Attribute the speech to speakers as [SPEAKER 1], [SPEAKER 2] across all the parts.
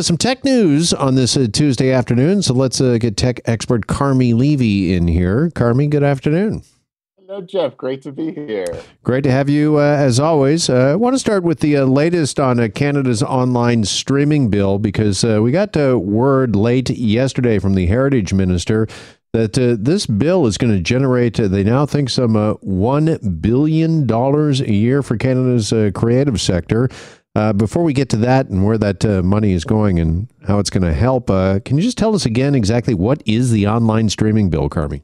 [SPEAKER 1] Some tech news on this uh, Tuesday afternoon. So let's uh, get tech expert Carmi Levy in here. Carmi, good afternoon.
[SPEAKER 2] Hello, Jeff. Great to be here.
[SPEAKER 1] Great to have you uh, as always. Uh, I want to start with the uh, latest on uh, Canada's online streaming bill because we got word late yesterday from the Heritage Minister that this bill is going to generate, they now think, some $1 billion a year for Canada's creative sector. Uh, before we get to that and where that uh, money is going and how it's going to help, uh, can you just tell us again exactly what is the online streaming bill, Carmi?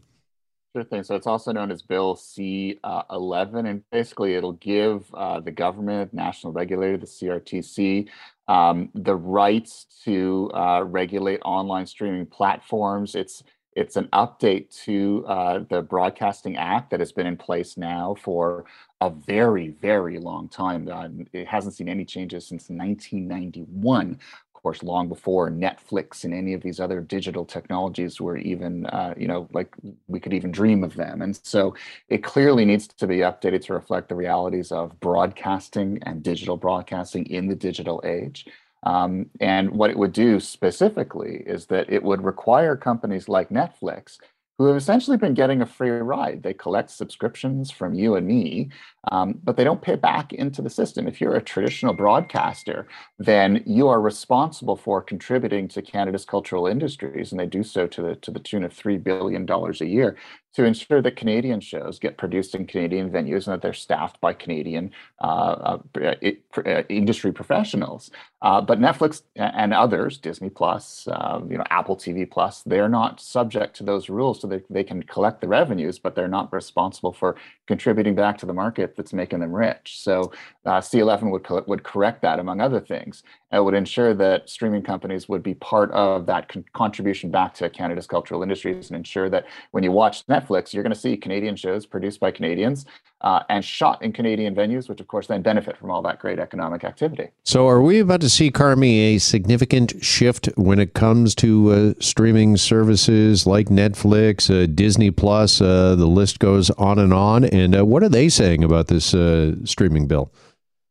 [SPEAKER 2] Sure thing. So it's also known as Bill C11, uh, and basically it'll give uh, the government, national regulator, the CRTC, um, the rights to uh, regulate online streaming platforms. It's it's an update to uh, the Broadcasting Act that has been in place now for a very, very long time. Uh, it hasn't seen any changes since 1991. Of course, long before Netflix and any of these other digital technologies were even, uh, you know, like we could even dream of them. And so it clearly needs to be updated to reflect the realities of broadcasting and digital broadcasting in the digital age. Um, and what it would do specifically is that it would require companies like Netflix who have essentially been getting a free ride. They collect subscriptions from you and me, um, but they don't pay back into the system. If you're a traditional broadcaster, then you are responsible for contributing to Canada's cultural industries, and they do so to the to the tune of three billion dollars a year to ensure that Canadian shows get produced in Canadian venues and that they're staffed by Canadian uh, uh, uh, industry professionals. Uh, but Netflix and others, Disney Plus, uh, you know, Apple TV Plus, they're not subject to those rules, so they, they can collect the revenues, but they're not responsible for contributing back to the market that's making them rich. So uh, C11 would would correct that, among other things, and would ensure that streaming companies would be part of that con- contribution back to Canada's cultural industries, and ensure that when you watch Netflix, you're going to see Canadian shows produced by Canadians uh, and shot in Canadian venues, which of course then benefit from all that great economic activity.
[SPEAKER 1] So, are we about to see, Carmi, a significant shift when it comes to uh, streaming services like Netflix, uh, Disney Plus? Uh, the list goes on and on. And uh, what are they saying about this uh, streaming bill?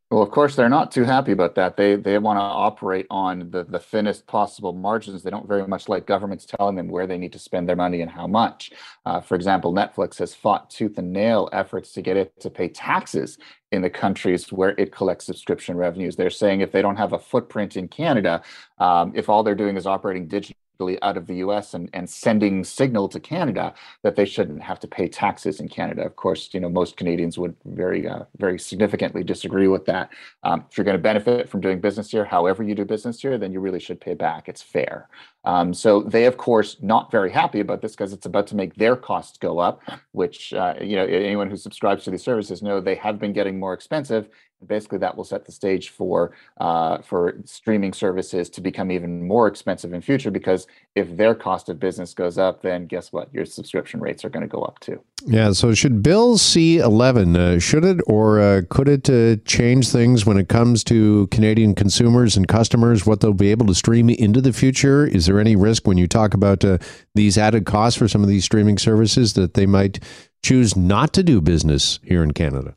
[SPEAKER 2] Well, of course, they're not too happy about that. They they want to operate on the, the thinnest possible margins. They don't very much like governments telling them where they need to spend their money and how much. Uh, for example, Netflix has fought tooth and nail efforts to get it to pay taxes in the countries where it collects subscription revenues. They're saying if they don't have a footprint in Canada, um, if all they're doing is operating digitally out of the US and, and sending signal to Canada that they shouldn't have to pay taxes in Canada. Of course, you know, most Canadians would very, uh, very significantly disagree with that. Um, if you're going to benefit from doing business here, however you do business here, then you really should pay back. It's fair. Um, so they, of course, not very happy about this because it's about to make their costs go up, which uh, you know anyone who subscribes to these services know they have been getting more expensive. Basically, that will set the stage for uh, for streaming services to become even more expensive in future because if their cost of business goes up, then guess what? Your subscription rates are going to go up too.
[SPEAKER 1] Yeah. So should Bill C eleven uh, should it or uh, could it uh, change things when it comes to Canadian consumers and customers what they'll be able to stream into the future? Is there there any risk when you talk about uh, these added costs for some of these streaming services that they might choose not to do business here in Canada?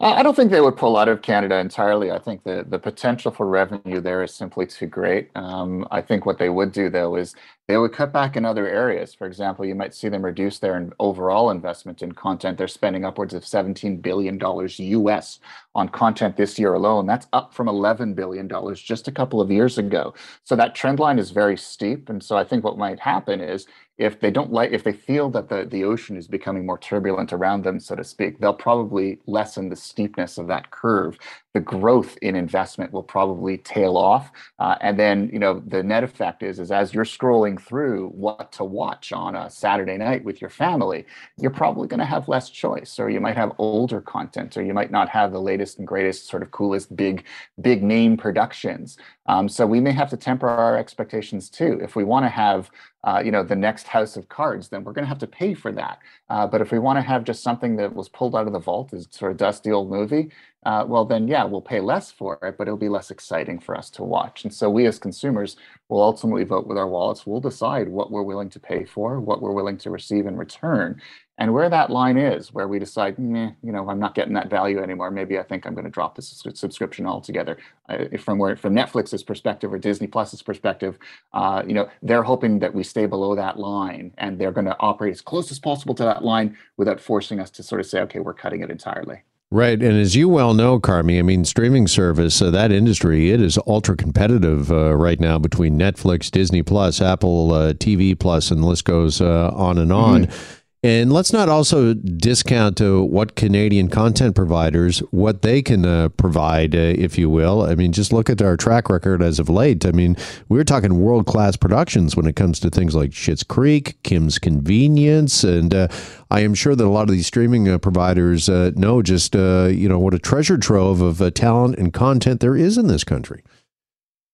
[SPEAKER 2] I don't think they would pull out of Canada entirely. I think the, the potential for revenue there is simply too great. Um, I think what they would do, though, is they would cut back in other areas. For example, you might see them reduce their overall investment in content. They're spending upwards of $17 billion US on content this year alone. That's up from $11 billion just a couple of years ago. So that trend line is very steep. And so I think what might happen is if they don't like if they feel that the, the ocean is becoming more turbulent around them so to speak they'll probably lessen the steepness of that curve. The growth in investment will probably tail off. Uh, and then you know the net effect is is as you're scrolling through what to watch on a saturday night with your family you're probably going to have less choice or you might have older content or you might not have the latest and greatest sort of coolest big big name productions um, so we may have to temper our expectations too if we want to have uh, you know, the next house of cards, then we're going to have to pay for that. Uh, but if we want to have just something that was pulled out of the vault, is sort of dusty old movie, uh, well, then yeah, we'll pay less for it, but it'll be less exciting for us to watch. And so we as consumers will ultimately vote with our wallets. We'll decide what we're willing to pay for, what we're willing to receive in return. and where that line is, where we decide, you know, I'm not getting that value anymore. Maybe I think I'm going to drop this subscription altogether. Uh, from where, from Netflix's perspective or Disney Plus's perspective, uh, you know, they're hoping that we stay below that line, and they're going to operate as close as possible to that line without forcing us to sort of say, okay, we're cutting it entirely.
[SPEAKER 1] Right. And as you well know, Carmi, I mean, streaming service, uh, that industry, it is ultra competitive uh, right now between Netflix, Disney Plus, Apple uh, TV Plus, and the list goes uh, on and on. Mm-hmm. And let's not also discount what Canadian content providers, what they can uh, provide, uh, if you will. I mean, just look at our track record as of late. I mean, we're talking world class productions when it comes to things like Schitt's Creek, Kim's Convenience, and uh, I am sure that a lot of these streaming uh, providers uh, know just you know what a treasure trove of talent and content there is in this country.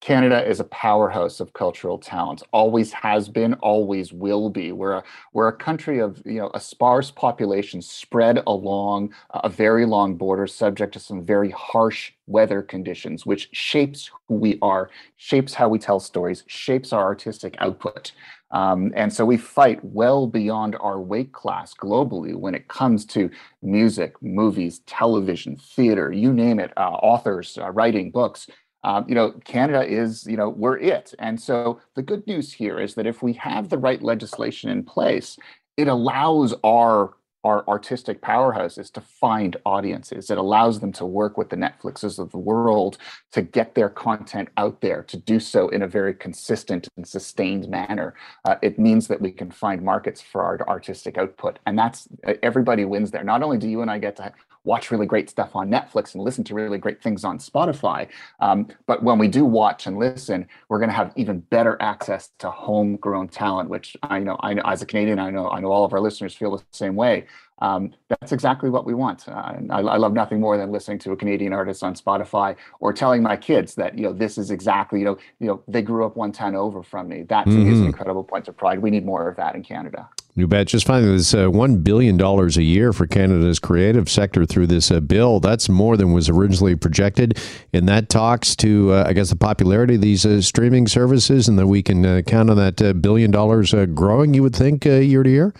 [SPEAKER 2] Canada is a powerhouse of cultural talent. Always has been, always will be. We're a, we're a country of you know a sparse population spread along a very long border, subject to some very harsh weather conditions, which shapes who we are, shapes how we tell stories, shapes our artistic output. Um, and so we fight well beyond our weight class globally when it comes to music, movies, television, theater, you name it, uh, authors, uh, writing books um, you know, Canada is, you know, we're it. And so the good news here is that if we have the right legislation in place, it allows our our artistic powerhouses to find audiences. It allows them to work with the Netflixes of the world to get their content out there, to do so in a very consistent and sustained manner. Uh, it means that we can find markets for our artistic output. And that's everybody wins there. Not only do you and I get to watch really great stuff on Netflix and listen to really great things on Spotify. Um, but when we do watch and listen, we're going to have even better access to homegrown talent, which I know, I know as a Canadian, I know, I know all of our listeners feel the same way. Um, that's exactly what we want. Uh, I, I, love nothing more than listening to a Canadian artist on Spotify or telling my kids that you know this is exactly you know you know they grew up one town over from me. That mm-hmm. is an mm-hmm. incredible point of pride. We need more of that in Canada.
[SPEAKER 1] You bet. Just finding this uh, $1 billion a year for Canada's creative sector through this uh, bill. That's more than was originally projected. And that talks to, uh, I guess, the popularity of these uh, streaming services and that we can uh, count on that uh, billion dollars growing, you would think, year to year?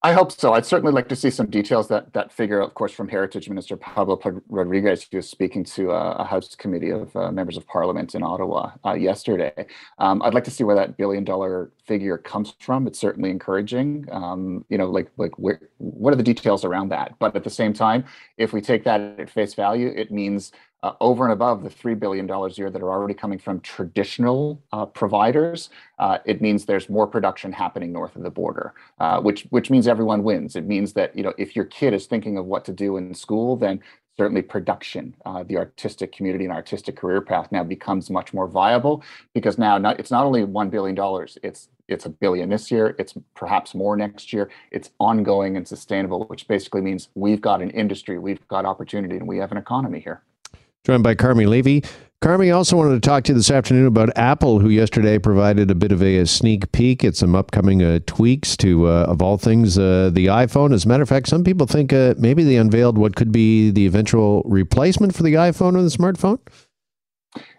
[SPEAKER 2] I hope so. I'd certainly like to see some details that that figure, of course, from Heritage Minister Pablo Rodriguez, who was speaking to a, a House committee of uh, members of Parliament in Ottawa uh, yesterday. Um, I'd like to see where that billion dollar figure comes from. It's certainly encouraging. Um, you know, like like where, what are the details around that? But at the same time, if we take that at face value, it means uh, over and above the $3 billion a year that are already coming from traditional uh, providers, uh, it means there's more production happening north of the border, uh, which, which means everyone wins. It means that you know, if your kid is thinking of what to do in school, then certainly production, uh, the artistic community and artistic career path now becomes much more viable because now not, it's not only $1 billion, it's it's a billion this year, it's perhaps more next year. It's ongoing and sustainable, which basically means we've got an industry, we've got opportunity, and we have an economy here
[SPEAKER 1] joined by Carmi Levy. Carmi also wanted to talk to you this afternoon about Apple, who yesterday provided a bit of a, a sneak peek at some upcoming uh, tweaks to, uh, of all things, uh, the iPhone. As a matter of fact, some people think uh, maybe they unveiled what could be the eventual replacement for the iPhone or the smartphone.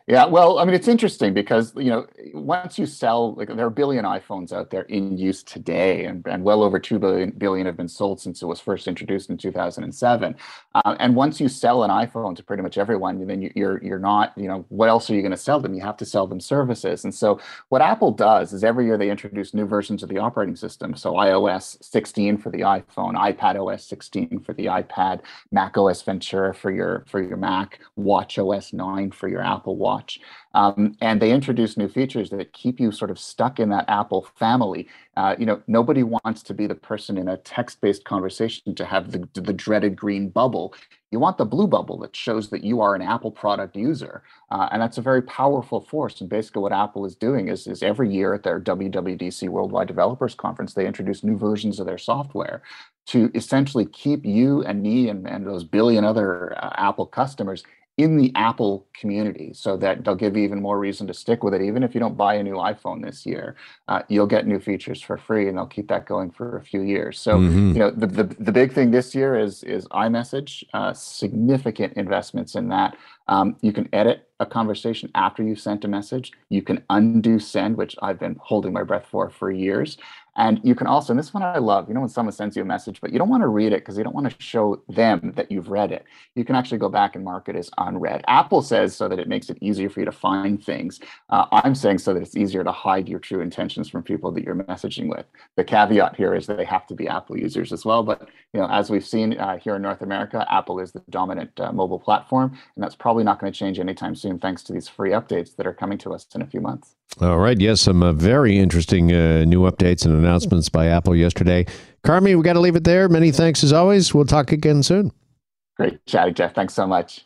[SPEAKER 2] Yeah, well, I mean, it's interesting because you know once you sell like there are a billion iPhones out there in use today, and, and well over two billion billion have been sold since it was first introduced in 2007. Uh, and once you sell an iPhone to pretty much everyone, then you, you're you're not you know what else are you going to sell them? You have to sell them services. And so what Apple does is every year they introduce new versions of the operating system. So iOS 16 for the iPhone, iPad OS 16 for the iPad, Mac OS Ventura for your for your Mac, Watch OS 9 for your Apple Watch watch. Um, and they introduce new features that keep you sort of stuck in that Apple family. Uh, you know, nobody wants to be the person in a text-based conversation to have the, the dreaded green bubble. You want the blue bubble that shows that you are an Apple product user. Uh, and that's a very powerful force. And basically what Apple is doing is, is every year at their WWDC Worldwide Developers Conference, they introduce new versions of their software to essentially keep you and me and, and those billion other uh, Apple customers in the Apple community so that they'll give you even more reason to stick with it. Even if you don't buy a new iPhone this year, uh, you'll get new features for free and they'll keep that going for a few years. So, mm-hmm. you know, the, the, the, big thing this year is, is iMessage, uh, significant investments in that. Um, you can edit a conversation after you've sent a message. You can undo send, which I've been holding my breath for for years. And you can also, and this one I love, you know, when someone sends you a message, but you don't want to read it because you don't want to show them that you've read it. You can actually go back and mark it as unread. Apple says so that it makes it easier for you to find things. Uh, I'm saying so that it's easier to hide your true intentions from people that you're messaging with. The caveat here is that they have to be Apple users as well. But you know, as we've seen uh, here in North America, Apple is the dominant uh, mobile platform, and that's probably not going to change anytime soon, thanks to these free updates that are coming to us in a few months.
[SPEAKER 1] All right. Yes, some uh, very interesting uh, new updates and announcements by Apple yesterday. Carmi, we got to leave it there. Many thanks as always. We'll talk again soon.
[SPEAKER 2] Great chatting, Jeff. Thanks so much.